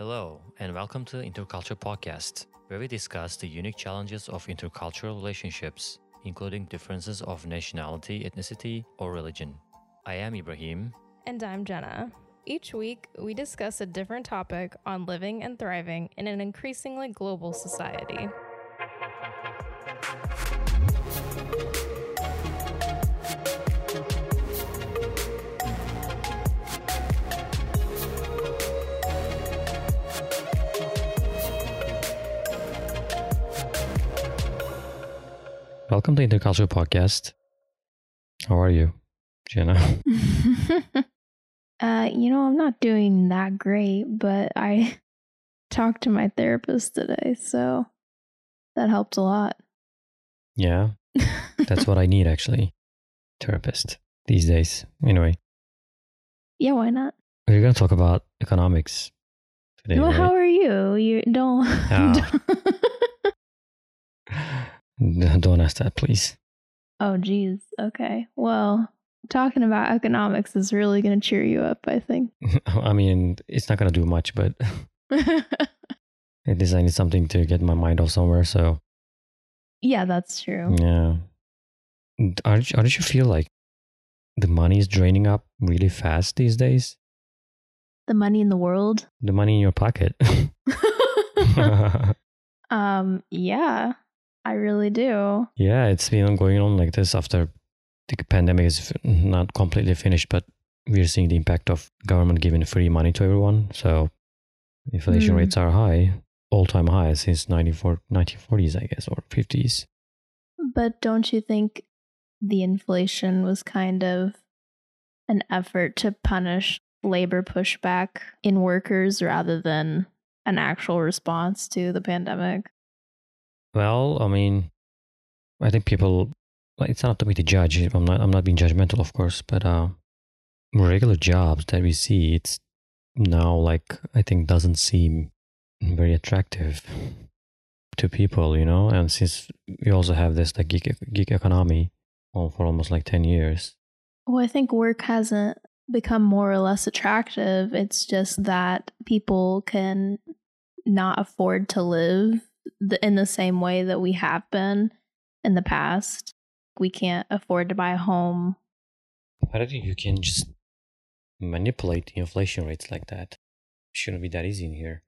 Hello, and welcome to Interculture Podcast, where we discuss the unique challenges of intercultural relationships, including differences of nationality, ethnicity, or religion. I am Ibrahim. And I'm Jenna. Each week, we discuss a different topic on living and thriving in an increasingly global society. Welcome to Interculture Podcast. How are you, Jenna? uh, you know, I'm not doing that great, but I talked to my therapist today, so that helped a lot. Yeah, that's what I need actually. Therapist these days. Anyway. Yeah, why not? We're going to talk about economics today. Well, right? how are you? You don't. Oh. Don't ask that, please. Oh, geez. Okay. Well, talking about economics is really going to cheer you up, I think. I mean, it's not going to do much, but at least I need something to get my mind off somewhere. So, yeah, that's true. Yeah. Aren't, aren't you feel like the money is draining up really fast these days? The money in the world? The money in your pocket. um, yeah. I really do. Yeah, it's been going on like this after the pandemic is not completely finished, but we're seeing the impact of government giving free money to everyone. So inflation mm. rates are high, all time high since 1940s, I guess, or 50s. But don't you think the inflation was kind of an effort to punish labor pushback in workers rather than an actual response to the pandemic? Well, I mean, I think people. It's not up to me to judge. I'm not. I'm not being judgmental, of course, but uh, regular jobs that we see, it's now like I think doesn't seem very attractive to people, you know. And since we also have this like gig economy for almost like ten years. Well, I think work hasn't become more or less attractive. It's just that people can not afford to live the, in the same way that we have been in the past. We can't afford to buy a home. I don't think you can just manipulate inflation rates like that. It shouldn't be that easy in here.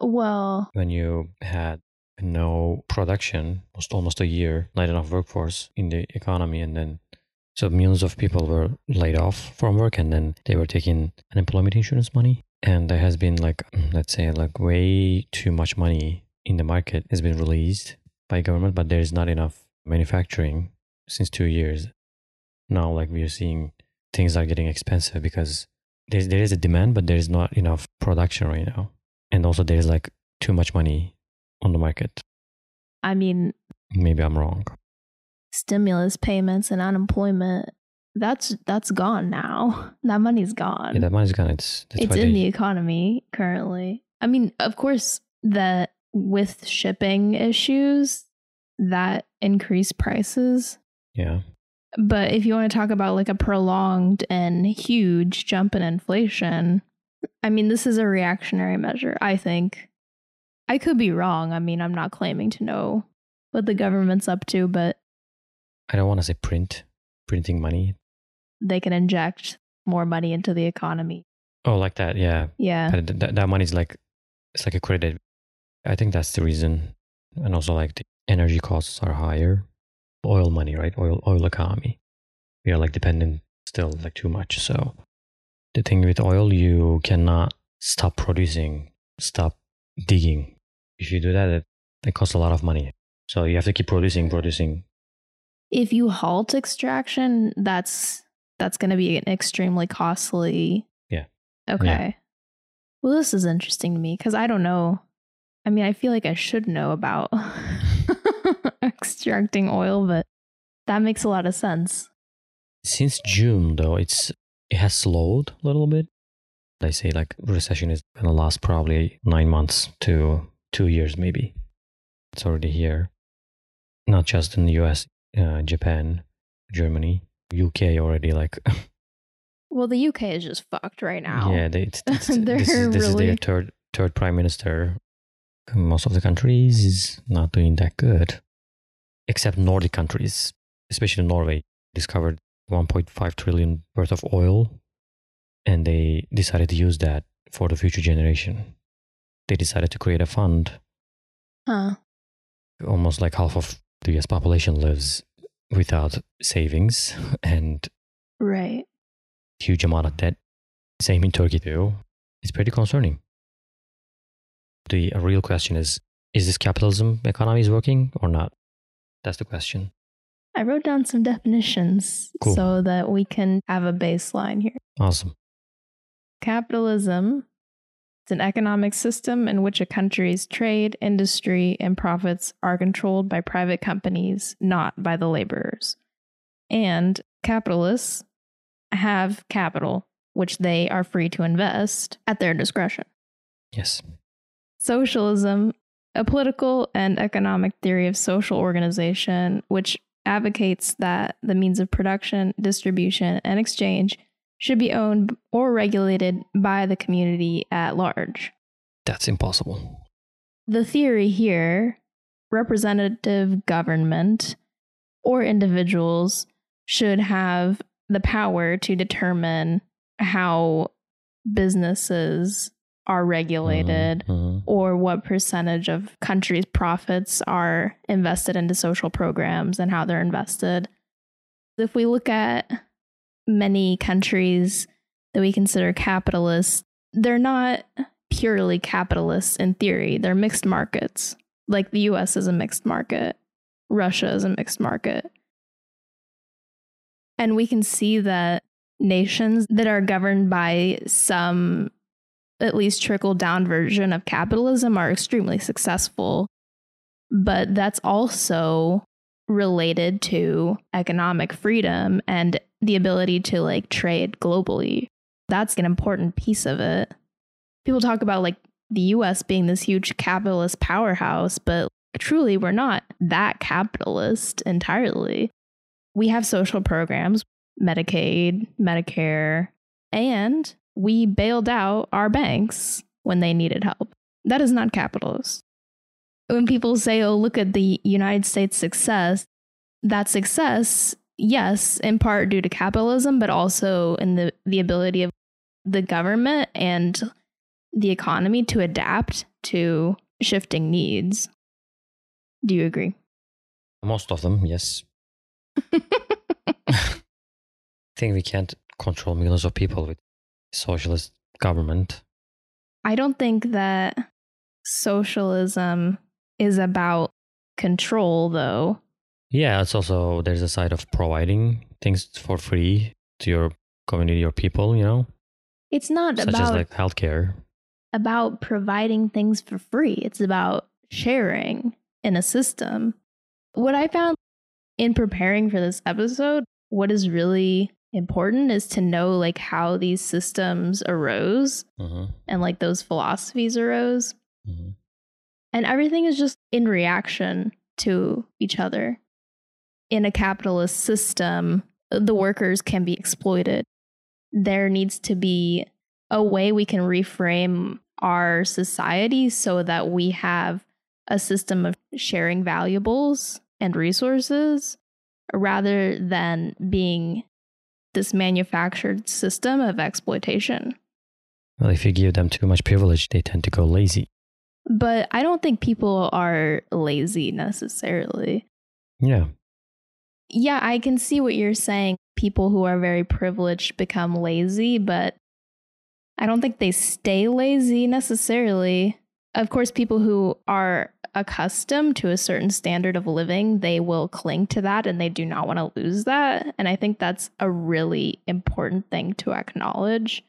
Well, when you had no production, almost almost a year, not enough workforce in the economy, and then so millions of people were laid off from work, and then they were taking unemployment insurance money, and there has been like let's say like way too much money in the market has been released by government, but there is not enough manufacturing since two years. Now, like we are seeing, things are getting expensive because there's, there is a demand, but there is not enough production right now. And also, there's like too much money on the market. I mean, maybe I'm wrong. Stimulus payments and unemployment that's that's gone now. That money's gone. Yeah, that money's gone. It's it's in they... the economy currently. I mean, of course, the with shipping issues that increase prices. Yeah. But if you want to talk about like a prolonged and huge jump in inflation, I mean, this is a reactionary measure, I think. I could be wrong. I mean, I'm not claiming to know what the government's up to, but I don't want to say print, printing money. They can inject more money into the economy. Oh, like that, yeah. Yeah. That, that, that money's like, it's like a credit I think that's the reason. And also like the energy costs are higher. Oil money, right? Oil oil economy. We are like dependent still like too much. So the thing with oil, you cannot stop producing, stop digging. If you do that, it, it costs a lot of money. So you have to keep producing, producing. If you halt extraction, that's that's going to be an extremely costly. Yeah. Okay. Yeah. Well, this is interesting to me because I don't know I mean, I feel like I should know about extracting oil, but that makes a lot of sense. Since June, though, it's it has slowed a little bit. I say like recession is gonna last probably nine months to two years, maybe. It's already here, not just in the U.S., uh, Japan, Germany, UK already. Like, well, the UK is just fucked right now. Yeah, they, it's, it's, this, is, this really... is their third third prime minister. Most of the countries is not doing that good, except Nordic countries, especially Norway, discovered 1.5 trillion worth of oil, and they decided to use that for the future generation. They decided to create a fund. Huh. Almost like half of the US population lives without savings and Right. huge amount of debt. Same in Turkey too. It's pretty concerning. The real question is is this capitalism economy is working or not? That's the question. I wrote down some definitions Cool. so that we can have a baseline here. Awesome. Capitalism it's an economic system in which a country's trade, industry, and profits are controlled by private companies, not by the laborers. And capitalists have capital, which they are free to invest at their discretion. Yes. Socialism, a political and economic theory of social organization, which advocates that the means of production, distribution, and exchange should be owned or regulated by the community at large. That's impossible. The theory here representative government or individuals should have the power to determine how businesses are regulated Mhm. or what percentage of countries' profits are invested into social programs and how they're invested. If we look at many countries that we consider capitalist, they're not purely capitalists in theory, they're mixed markets. Like the US is a mixed market, Russia is a mixed market. And we can see that nations that are governed by some at least trickle down version of capitalism are extremely successful. But that's also related to economic freedom and the ability to like trade globally. That's an important piece of it. People talk about like the US being this huge capitalist powerhouse, but truly we're not that capitalist entirely. We have social programs, Medicaid, Medicare, and we bailed out our banks when they needed help. That is not capitalist. When people say, oh, look at the United States success, that success, yes, in part due to capitalism, but also in the, the ability of the government and the economy to adapt to shifting needs. Do you agree? Most of them, yes. I think we can't control millions of people with socialist government. I don't think that socialism is about control, though. Yeah, it's also there's a side of providing things for free to your community or people, you know, It's not such about as like healthcare. about providing things for free. It's about sharing in a system. What I found in preparing for this episode, what is really important is to know like how these systems arose hmm and like those philosophies arose. hmm And everything is just in reaction to each other. In a capitalist system, the workers can be exploited. There needs to be a way we can reframe our society so that we have a system of sharing valuables and resources rather than being this manufactured system of exploitation. Well, if you give them too much privilege, they tend to go lazy. But I don't think people are lazy necessarily. Yeah, Yeah, I can see what you're saying. People who are very privileged become lazy, but I don't think they stay lazy necessarily. Of course, people who are accustomed to a certain standard of living, they will cling to that and they do not want to lose that. And I think that's a really important thing to acknowledge.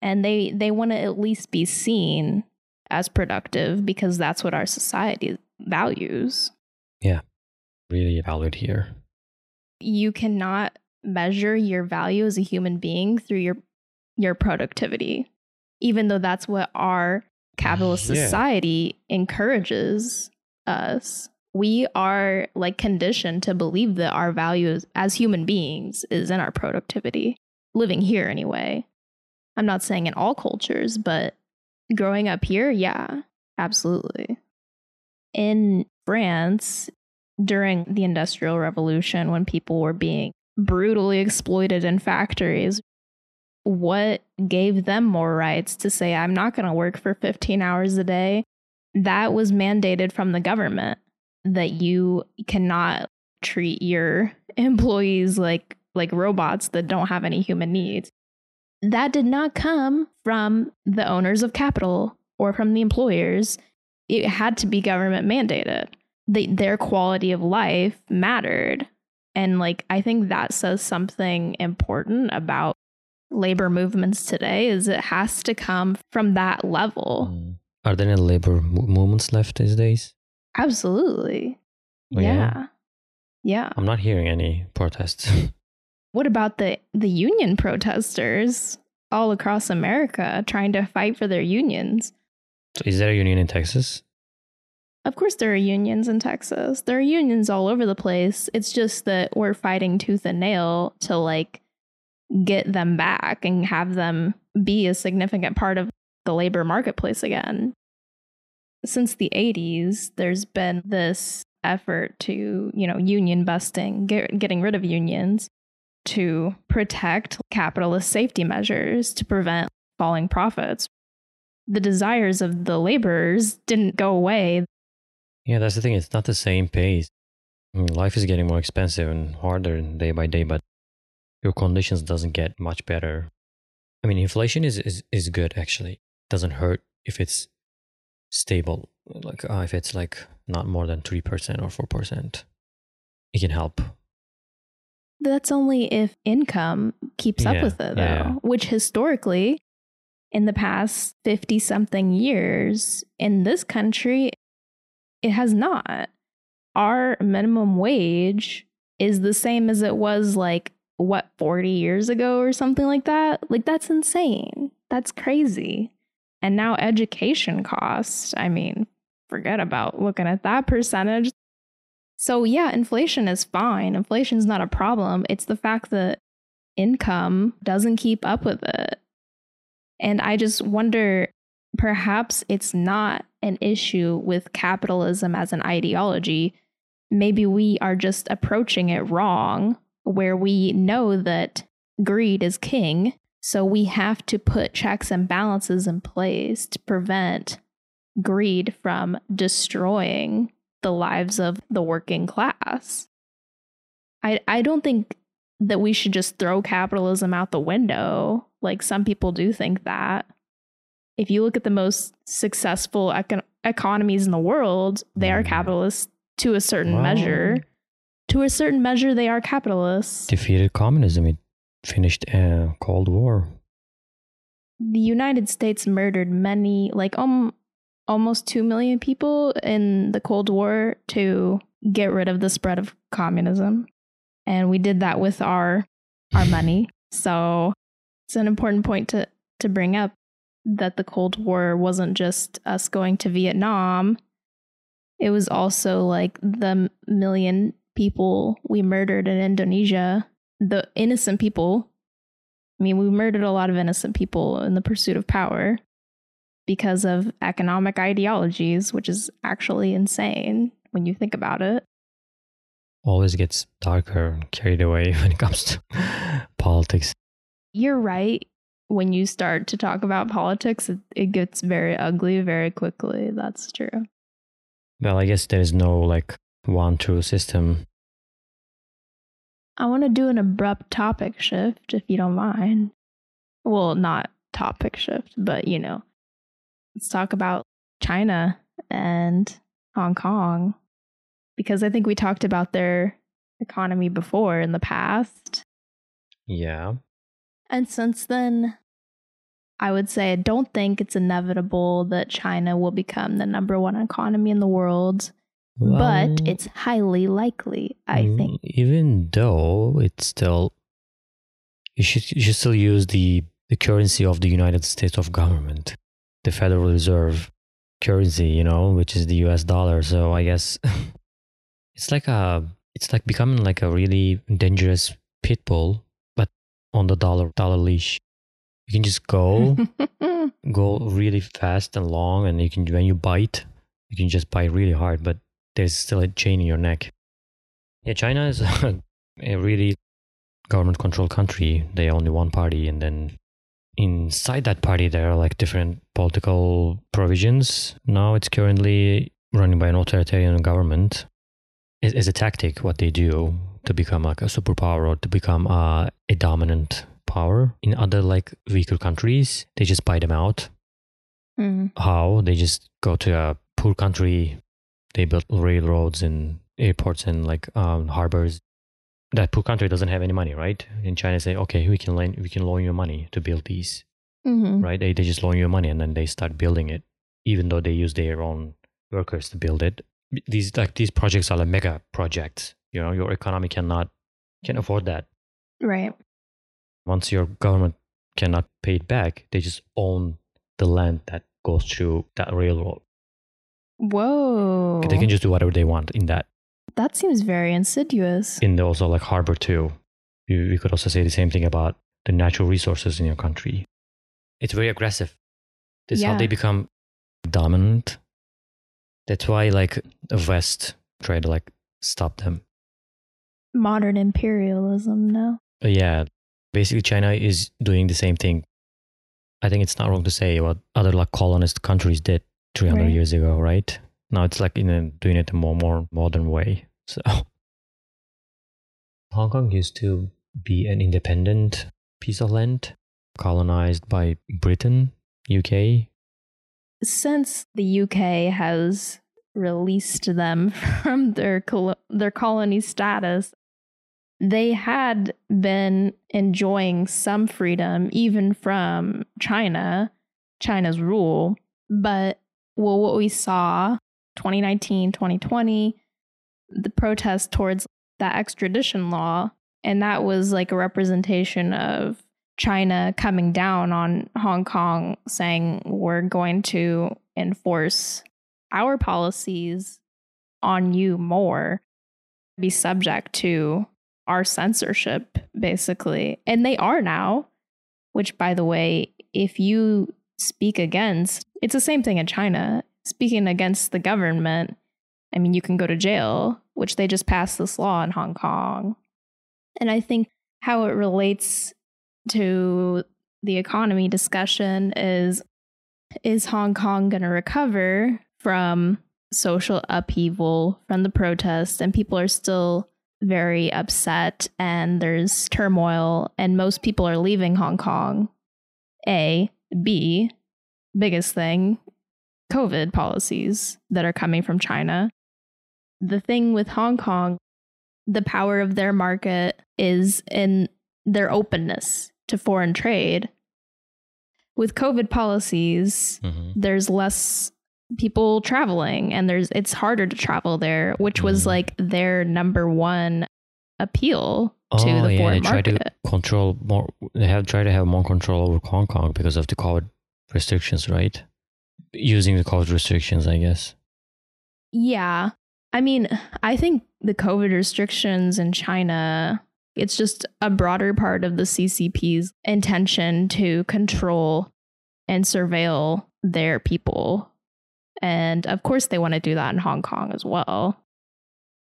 And they they want to at least be seen as productive because that's what our society values. Yeah, really valued here. you cannot measure your value as a human being through your your productivity even though that's what our capitalist Yeah. society encourages us we are like conditioned to believe that our value as human beings is in our productivity living here anyway i'm not saying in all cultures but growing up here, yeah, absolutely. In France, during the Industrial Revolution, when people were being brutally exploited in factories, what gave them more rights to say, I'm not going to work for 15 hours a day? That was mandated from the government that you cannot treat your employees like like robots that don't have any human needs. That did not come from the owners of capital or from the employers. It had to be government mandated. Their quality of life mattered. And like I think that says something important about labor movements today is it has to come from that level. Mm. Are there any labor movements left these days? Absolutely. Oh, yeah? yeah. Yeah. I'm not hearing any protests. What about the the union protesters all across America trying to fight for their unions? so is there a union in Texas? Of course there are unions in Texas. There are unions all over the place. It's just that we're fighting tooth and nail to like get them back and have them be a significant part of the labor marketplace again. Since the 80s, there's been this effort to, you know, union busting, get, getting rid of unions to protect capitalist safety measures to prevent falling profits. The desires of the laborers didn't go away. Yeah, that's the thing. It's not the same pace. Life is getting more expensive and harder day by day, but your conditions doesn't get much better. I mean, inflation is is, is good actually. It doesn't hurt if it's stable. Like uh, if it's like not more than three percent or four percent, it can help. That's only if income keeps up with it, though, yeah, yeah. which historically, in the past 50 something years in this country, it has not. Our minimum wage is the same as it was like, what, 40 years ago or something like that? Like, that's insane. That's crazy. And now education costs, I mean, forget about looking at that percentage. So, yeah, inflation is fine. Inflation's not a problem. It's the fact that income doesn't keep up with it. And I just wonder perhaps it's not an issue with capitalism as an ideology. Maybe we are just approaching it wrong, where we know that greed is king. So we have to put checks and balances in place to prevent greed from destroying the lives of the working class. I I don't think that we should just throw capitalism out the window. Like some people do think that. If you look at the most successful econ- economies in the world, they are Mm. capitalists to a certain Well- measure. To a certain measure, they are capitalists. Defeated communism. It finished a Cold War. the United States murdered many, like um, almost 2 million people in the Cold War to get rid of the spread of communism. And we did that with our our money. So it's an important point to, to bring up that the Cold War wasn't just us going to Vietnam. It was also like the million people we murdered in Indonesia, the innocent people I mean, we murdered a lot of innocent people in the pursuit of power because of economic ideologies, which is actually insane when you think about it. Always gets darker and carried away when it comes to politics. You're right. When you start to talk about politics, it, it gets very ugly very quickly. That's true. Well, I guess there is no like one true system. I want to do an abrupt topic shift if you don't mind. Well, not topic shift, but you know, let's talk about China and Hong Kong because I think we talked about their economy before in the past. Yeah. And since then, I would say I don't think it's inevitable that China will become the number one economy in the world, but it's highly likely, I mm, think. Even though it's still, you should you should still use the the currency of the United States of government, the Federal Reserve currency, you know, which is the U.S. dollar. So I guess it's like a it's like becoming like a really dangerous pit bull, but on the dollar dollar leash. You can just go, go really fast and long, and you can when you bite, you can just bite really hard, but there's still a chain in your neck. Yeah, China is a, a really government controlled country. They only one party, and then inside that party there are like different political provisions. Now it's currently running by an authoritarian government. As a tactic, what they do to become like a superpower or to become uh, a dominant power in other like weaker countries, they just buy them out. Mm. How they just go to a poor country, they build railroads and airports and like um, harbors. That poor country doesn't have any money, right? And China, say, okay, we can loan, we can loan you money to build these, hmm right? They they just loan you money and then they start building it, even though they use their own workers to build it. These like these projects are like mega projects. You know, your economy cannot can afford that. Right. Once your government cannot pay it back, they just own the land that goes through that railroad. Whoa. They can just do whatever they want in that. that seems very insidious. In the also like harbor too. You, you could also say the same thing about the natural resources in your country. It's very aggressive. This is how they become dominant. That's why like the West tried to like stop them. Modern imperialism now. Uh, yeah, basically China is doing the same thing. I think it's not wrong to say what other like colonist countries did 300 Right. years ago, right? Now it's like in a, doing it a more more modern way. So Hong Kong used to be an independent piece of land colonized by Britain, UK. Since the UK has released them from their col- their colony status, they had been enjoying some freedom even from China, China's rule. But well, what we saw 2019, 2020, the protest towards that extradition law, and that was like a representation of China coming down on Hong Kong, saying we're going to enforce our policies on you more, be subject to our censorship, basically. And they are now, which, by the way, if you speak against, it's the same thing in China. Speaking against the government, I mean, you can go to jail, which they just passed this law in Hong Kong. And I think how it relates to the economy discussion is is Hong Kong going to recover from social upheaval from the protests and people are still very upset and there's turmoil and most people are leaving Hong Kong. A, B, biggest thing, COVID policies that are coming from China. The thing with Hong Kong, the power of their market is in their openness to foreign trade. With COVID policies, Mhm. there's less people traveling and there's it's harder to travel there, which was Mhm. like their number one appeal to Oh, the yeah, foreign they try to control more. They have tried to have more control over Hong Kong because of the COVID restrictions, right? Using the COVID restrictions, I guess. Yeah. I mean, I think the COVID restrictions in China, it's just a broader part of the CCP's intention to control and surveil their people. And of course, they want to do that in Hong Kong as well.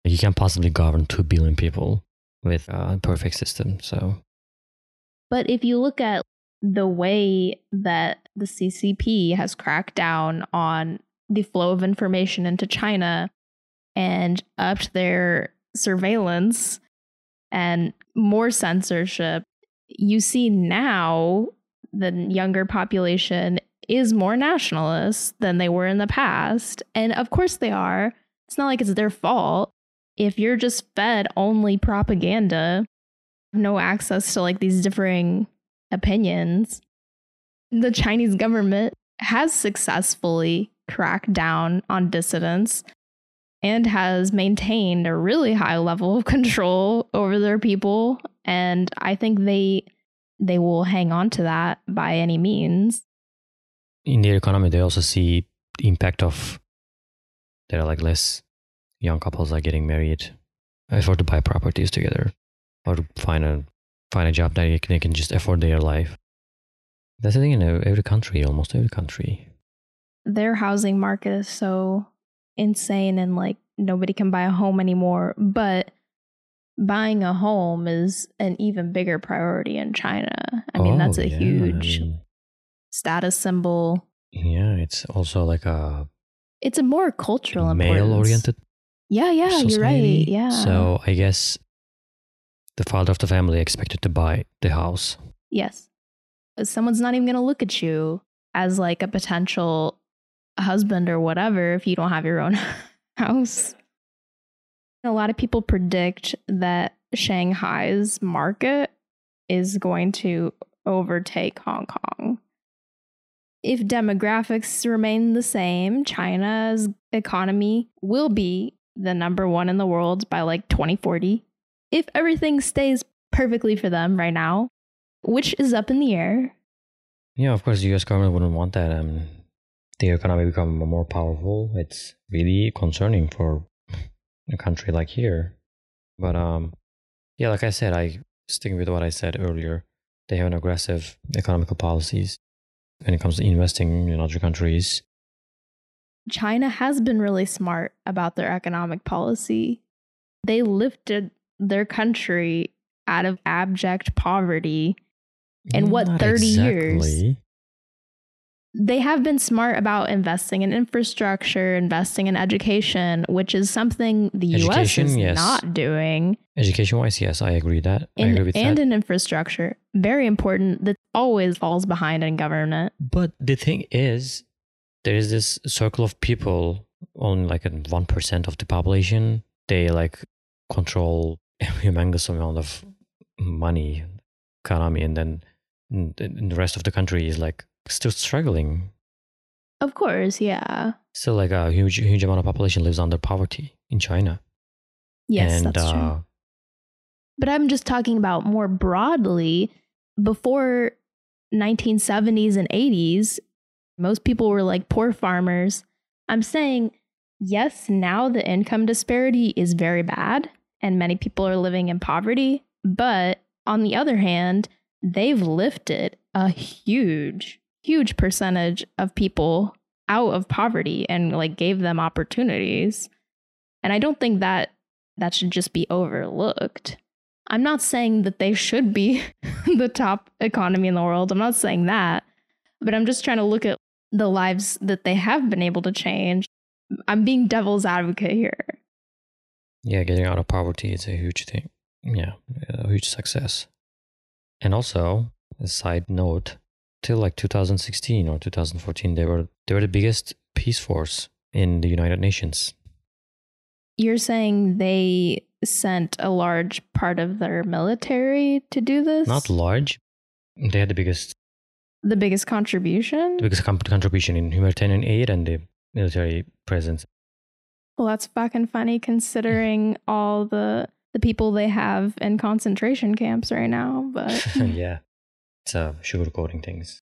You can't possibly govern two billion people with uh, a perfect system. So But if you look at the way that the CCP has cracked down on the flow of information into China and upped their surveillance and more censorship, you see now the younger population is more nationalist than they were in the past. And of course they are. It's not like it's their fault. If you're just fed only propaganda, no access to like these differing opinions, the Chinese government has successfully cracked down on dissidents and has maintained a really high level of control over their people and I think they they will hang on to that by any means. in their economy, they also see the impact of there are like less young couples are getting married, afford to buy properties together, or to find a find a job that they can, just afford their life. That's the thing in every country, almost every country. Their housing market is so insane and like nobody can buy a home anymore. But buying a home is an even bigger priority in China. I mean, that's Oh, a yeah, huge status symbol. yeah, it's also like a It's a more cultural importance. Yeah, yeah, you're right. Yeah. So I guess the father of the family expected to buy the house. Yes. Uh, someone's not even going to look at you as like a potential husband or whatever if you don't have your own house. A lot of people predict that Shanghai's market is going to overtake Hong Kong. If demographics remain the same, China's economy will be the number one in the world by like 2040. If everything stays perfectly for them right now, which is up in the air. Yeah, of course, the U.S. government wouldn't want that. Um, the economy become more powerful. It's really concerning for a country like here. But um, yeah, like I said, I sticking with what I said earlier. They have an aggressive economical policies when it comes to investing in other countries. China has been really smart about their economic policy. They lifted their country out of abject poverty. In what, Not 30 years? They have been smart about investing in infrastructure, investing in education, which is something the US is yes. not doing. Education wise, yes, I agree that. I agree with and that. in infrastructure. Very important that always falls behind in government. But the thing is, there is this circle of people, only like one percent of the population. They like control a humongous amount of money, economy, and then mm, the rest of the country is like still struggling. Of course, yeah. Still, like a huge, huge amount of population lives under poverty in China. Yes, and that's true. uh, But I'm just talking about more broadly. Before 1970s and 80s, most people were like poor farmers. I'm saying, yes, now the income disparity is very bad and many people are living in poverty. But on the other hand, they've lifted a huge, huge percentage of people out of poverty and like gave them opportunities. And I don't think that that should just be overlooked. I'm not saying that they should be the top economy in the world. I'm not saying that. But I'm just trying to look at the lives that they have been able to change. I'm being devil's advocate here. yeah, getting out of poverty is a huge thing. Yeah, a huge success. And also, a side note, till like 2016 or 2014, they were they were the biggest peace force in the United Nations. You're saying they sent a large part of their military to do this? Not large. They had the biggest the biggest contribution? the biggest contribution in humanitarian aid and the military presence. Well, that's fucking funny considering all the the people they have in concentration camps right now, but yeah, it's uh, sugarcoating things.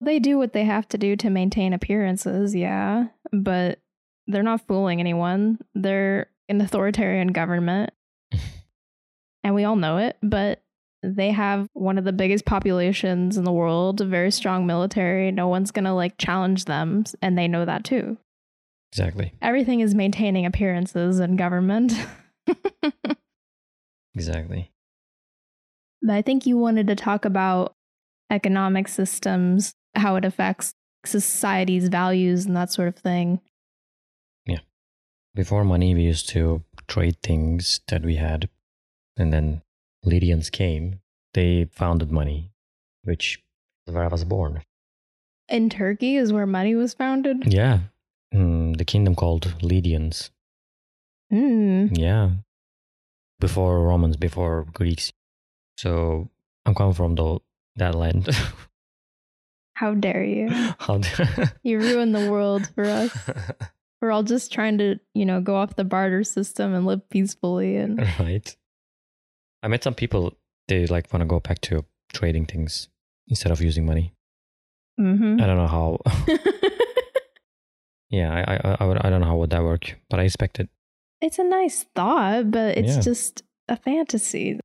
They do what they have to do to maintain appearances, yeah, but they're not fooling anyone. They're an authoritarian government, and we all know it, but they have one of the biggest populations in the world, a very strong military. No one's going to like challenge them, and they know that too. Exactly. Everything is maintaining appearances in government. Exactly. But I think you wanted to talk about economic systems, how it affects society's values and that sort of thing. Yeah. Before money, we used to trade things that we had, and then Lydians came. They founded money, which is where I was born. In Turkey is where money was founded. Yeah, mm, the kingdom called Lydians. Mm. Yeah, before Romans, before Greeks. So I'm coming from the that land. How dare you? How do- You ruined the world for us. We're all just trying to, you know, go off the barter system and live peacefully. And right. I met some people. They like want to go back to trading things instead of using money. Mhm. I don't know how. yeah, I I I, would, I don't know how would that work, but I expect it. it's a nice thought, but it's Yeah. just a fantasy.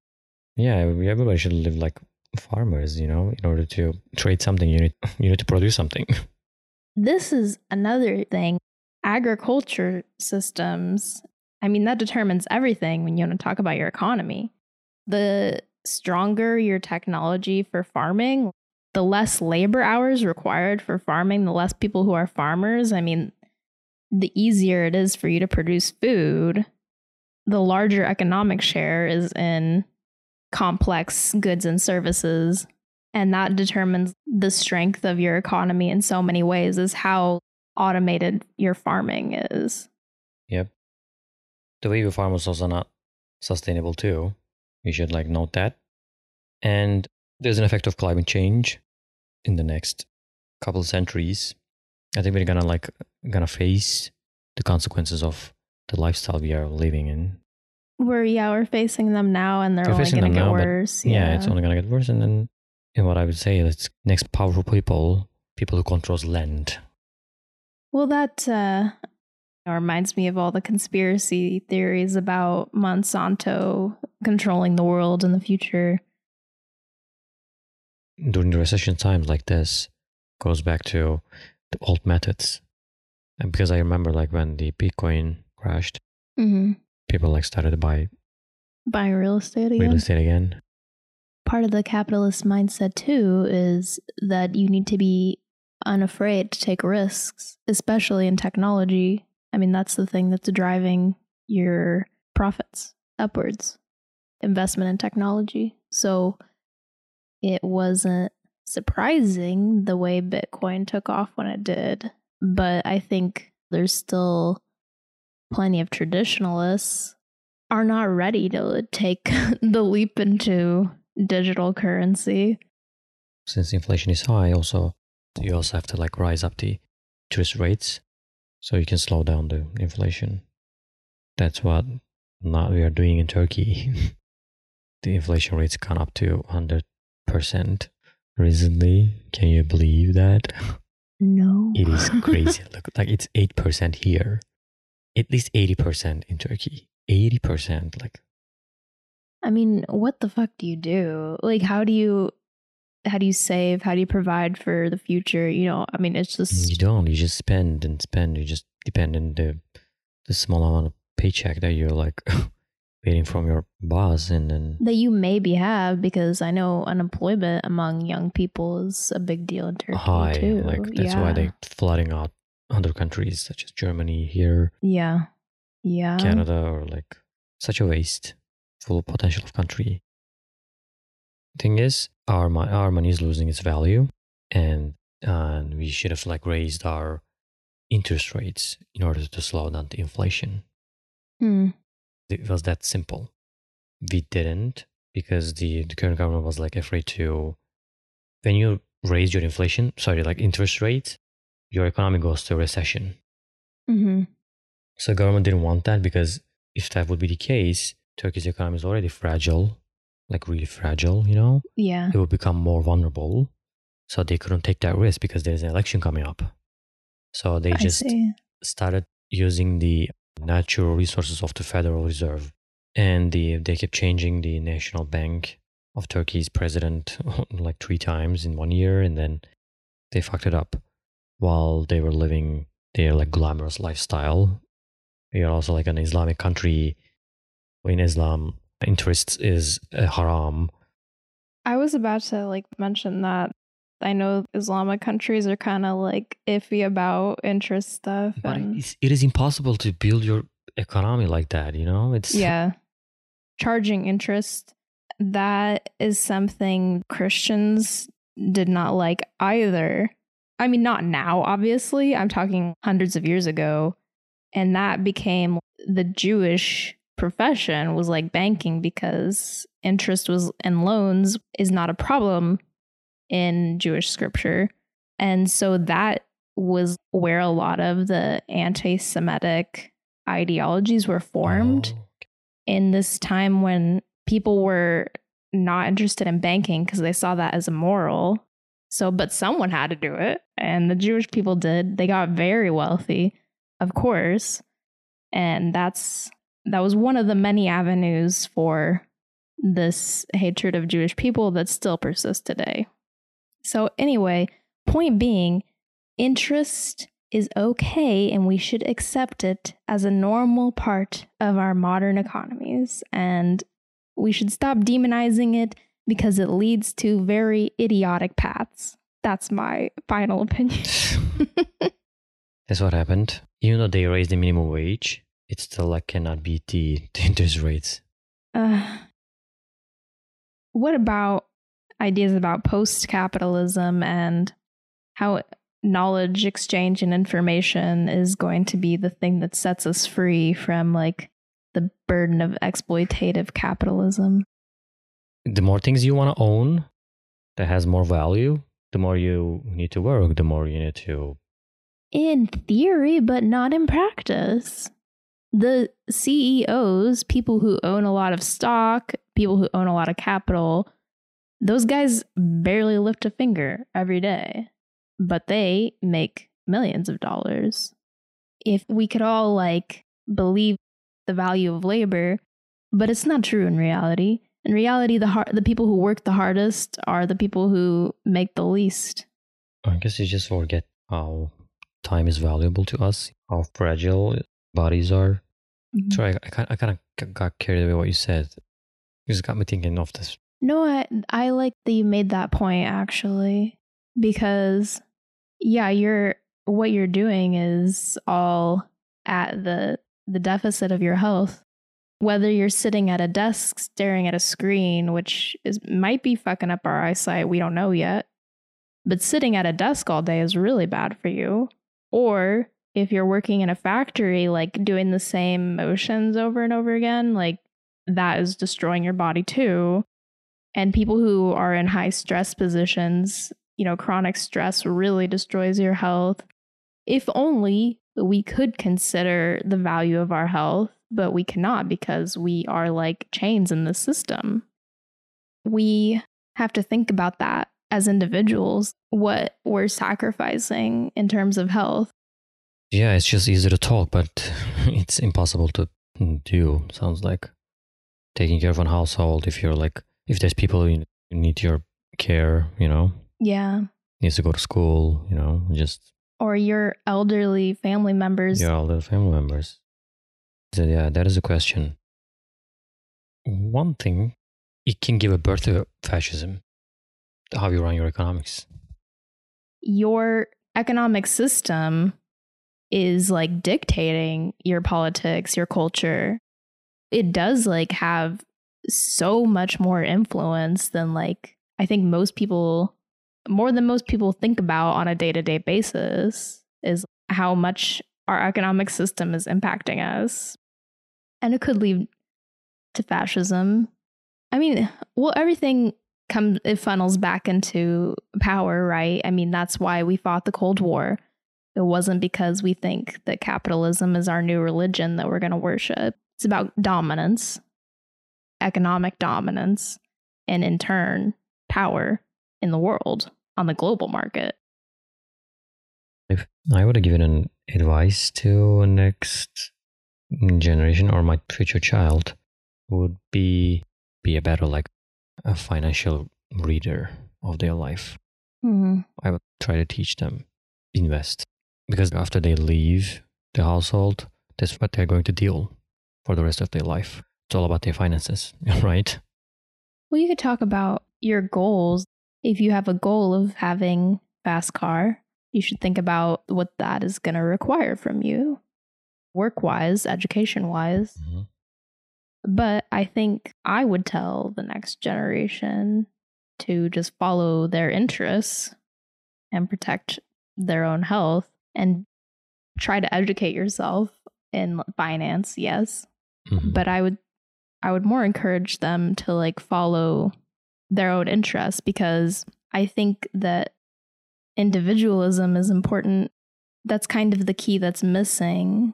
Yeah, everybody should live like farmers, you know, in order to trade something, you need you need to produce something. This is another thing. Agriculture systems, I mean, that determines everything when you want to talk about your economy. The stronger your technology for farming, the less labor hours required for farming, the less people who are farmers. I mean, the easier it is for you to produce food, the larger economic share is in complex goods and services and that determines the strength of your economy in so many ways is how automated your farming is Yep. The way we farm is also not sustainable too. We should like note that. And there's an effect of climate change in the next couple of centuries. I think we're gonna like gonna face the consequences of the lifestyle we are living in. we're yeah we're facing them now and they're We're only to get now, worse Yeah, it's only gonna get worse. And then, and what I would say is next powerful people, people who controls land. well that uh reminds me of all the conspiracy theories about monsanto controlling the world in the future during the recession times like this goes back to the old methods. And because I remember like when the Bitcoin crashed, mm-hmm. people like started to buy buying real estate again real estate again. part of the capitalist mindset too is that you need to be unafraid to take risks, especially in technology. I mean, that's the thing that's driving your profits upwards. Investment in technology. So it wasn't surprising the way Bitcoin took off when it did, but I think there's still plenty of traditionalists are not ready to take the leap into digital currency. Since inflation is high, also you also have to like rise up the interest rates so you can slow down the inflation. That's what not we are doing in Turkey. the inflation rate's gone up to hundred percent recently. Can you believe that? No. It is crazy. Look, like it's eight percent here, at least eighty percent in Turkey. Eighty percent, like I mean, what the fuck do you do? Like how do you how do you save? How do you provide for the future? You know, I mean, it's just you don't. You just spend and spend. You just depend on the the small amount of paycheck that you're like waiting from your boss, and then that you maybe have because I know unemployment among young people is a big deal in Turkey high. too. Like that's why they're flooding out other countries such as Germany, here, Yeah. Yeah. Canada, or like such a waste, full potential of country. Thing is, our mo- our money is losing its value, and and we should have like raised our interest rates in order to slow down the inflation. Hmm. It was that simple. We didn't because the, the current government was like afraid to. When you raise your inflation, sorry, like interest rate, your economy goes to a recession. hmm So government didn't want that because if that would be the case, Turkey's economy is already fragile, like really fragile, you know? Yeah. It would become more vulnerable. So they couldn't take that risk because there's an election coming up. So they I just see. started using the natural resources of the Federal Reserve. And the, they kept changing the National Bank of Turkey's president like three times in one year. And then they fucked it up while they were living their like glamorous lifestyle. You're also like an Islamic country. In Islam, interest is a haram. I was about to like mention that I know Islamic countries are kind of like iffy about interest stuff. But it is impossible to build your economy like that, you know? It's yeah, charging interest. That is something Christians did not like either. I mean, not now, obviously. I'm talking hundreds of years ago. And that became the Jewish profession was like banking because interest was and loans is not a problem in Jewish scripture. And so that was where a lot of the anti Semitic ideologies were formed Oh, in this time when people were not interested in banking because they saw that as immoral. So, but someone had to do it, and the Jewish people did. They got very wealthy, of course, and that's that was one of the many avenues for this hatred of Jewish people that still persists today. So, anyway, point being, interest is okay and we should accept it as a normal part of our modern economies. And we should stop demonizing it because it leads to very idiotic paths. That's my final opinion. That's what happened. You know, they raised the minimum wage, it still like cannot beat the, the interest rates. Uh, what about ideas about post capitalism and how knowledge exchange and information is going to be the thing that sets us free from like the burden of exploitative capitalism? The more things you want to own that has more value, the more you need to work, the more you need to. In theory, but not in practice. The CEOs, people who own a lot of stock, people who own a lot of capital, those guys barely lift a finger every day, but they make millions of dollars. If we could all like believe the value of labor, but it's not true in reality. In reality, the hard, the people who work the hardest are the people who make the least. I guess you just forget how time is valuable to us, how fragile bodies are. Mhm. Sorry, I, I, kind- I kind of got carried away what you said. You just got me thinking of this. No, I I like that you made that point actually because yeah, you're what you're doing is all at the the deficit of your health. Whether you're sitting at a desk staring at a screen, which is might be fucking up our eyesight, we don't know yet. But sitting at a desk all day is really bad for you. Or if you're working in a factory, like doing the same motions over and over again, like that is destroying your body too and people who are in high stress positions, you know, chronic stress really destroys your health. If only we could consider the value of our health, but we cannot because we are like chains in the system. We have to think about that as individuals, what we're sacrificing in terms of health. Yeah, it's just easy to talk, but it's impossible to do. Sounds like taking care of a household. If you're like, if there's people who need your care, you know, Yeah. needs to go to school, you know, just Or your elderly family members. your other family members. So yeah, that is a question. One thing, it can give a birth to fascism. How you run your economics. your economic system is like dictating your politics, your culture. It does like have so much more influence than like I think most people more than most people think about on a day-to-day basis is how much our economic system is impacting us. And it could lead to fascism. I mean, well everything comes it funnels back into power, right? I mean, that's why we fought the Cold War. It wasn't because we think that capitalism is our new religion that we're going to worship. It's about dominance, economic dominance, and in turn, power in the world on the global market. If I would have given an advice to a next generation or my future child, would be be a better like a financial reader of their life. Mm-hmm. I would try to teach them invest because after they leave the household, that's what they're going to deal for the rest of their life. It's all about their finances, right? Well, you could talk about your goals. If you have a goal of having fast car, you should think about what that is going to require from you, work wise, education wise. Mm-hmm. But I think I would tell the next generation to just follow their interests and protect their own health and try to educate yourself in finance, yes. Mhm. But I would I would more encourage them to like follow their own interests because I think that individualism is important. That's kind of the key that's missing,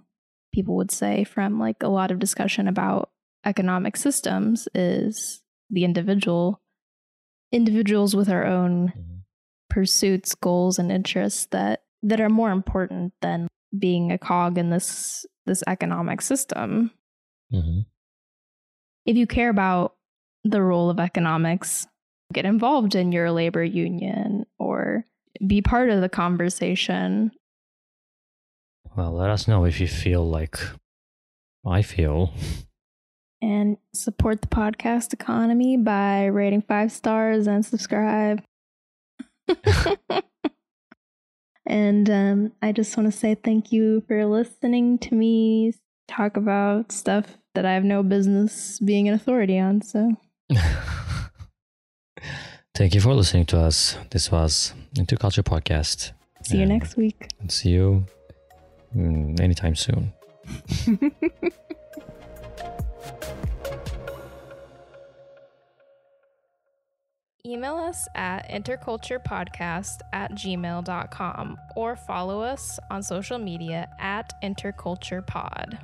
people would say, from like a lot of discussion about economic systems is the individual individuals with our own Mhm. pursuits, goals and interests that that are more important than being a cog in this this economic system. Mhm. If you care about the role of economics. Get involved in your labor union or be part of the conversation. Well, let us know if you feel like I feel. And support the podcast economy by rating five stars and subscribe. and um, I just want to say thank you for listening to me talk about stuff that I have no business being an authority on. So, thank you for listening to us. This was Interculture Podcast. See you next week. See you mm, anytime soon. Email us at interculturepodcast at gmail.com or follow us on social media at interculturepod.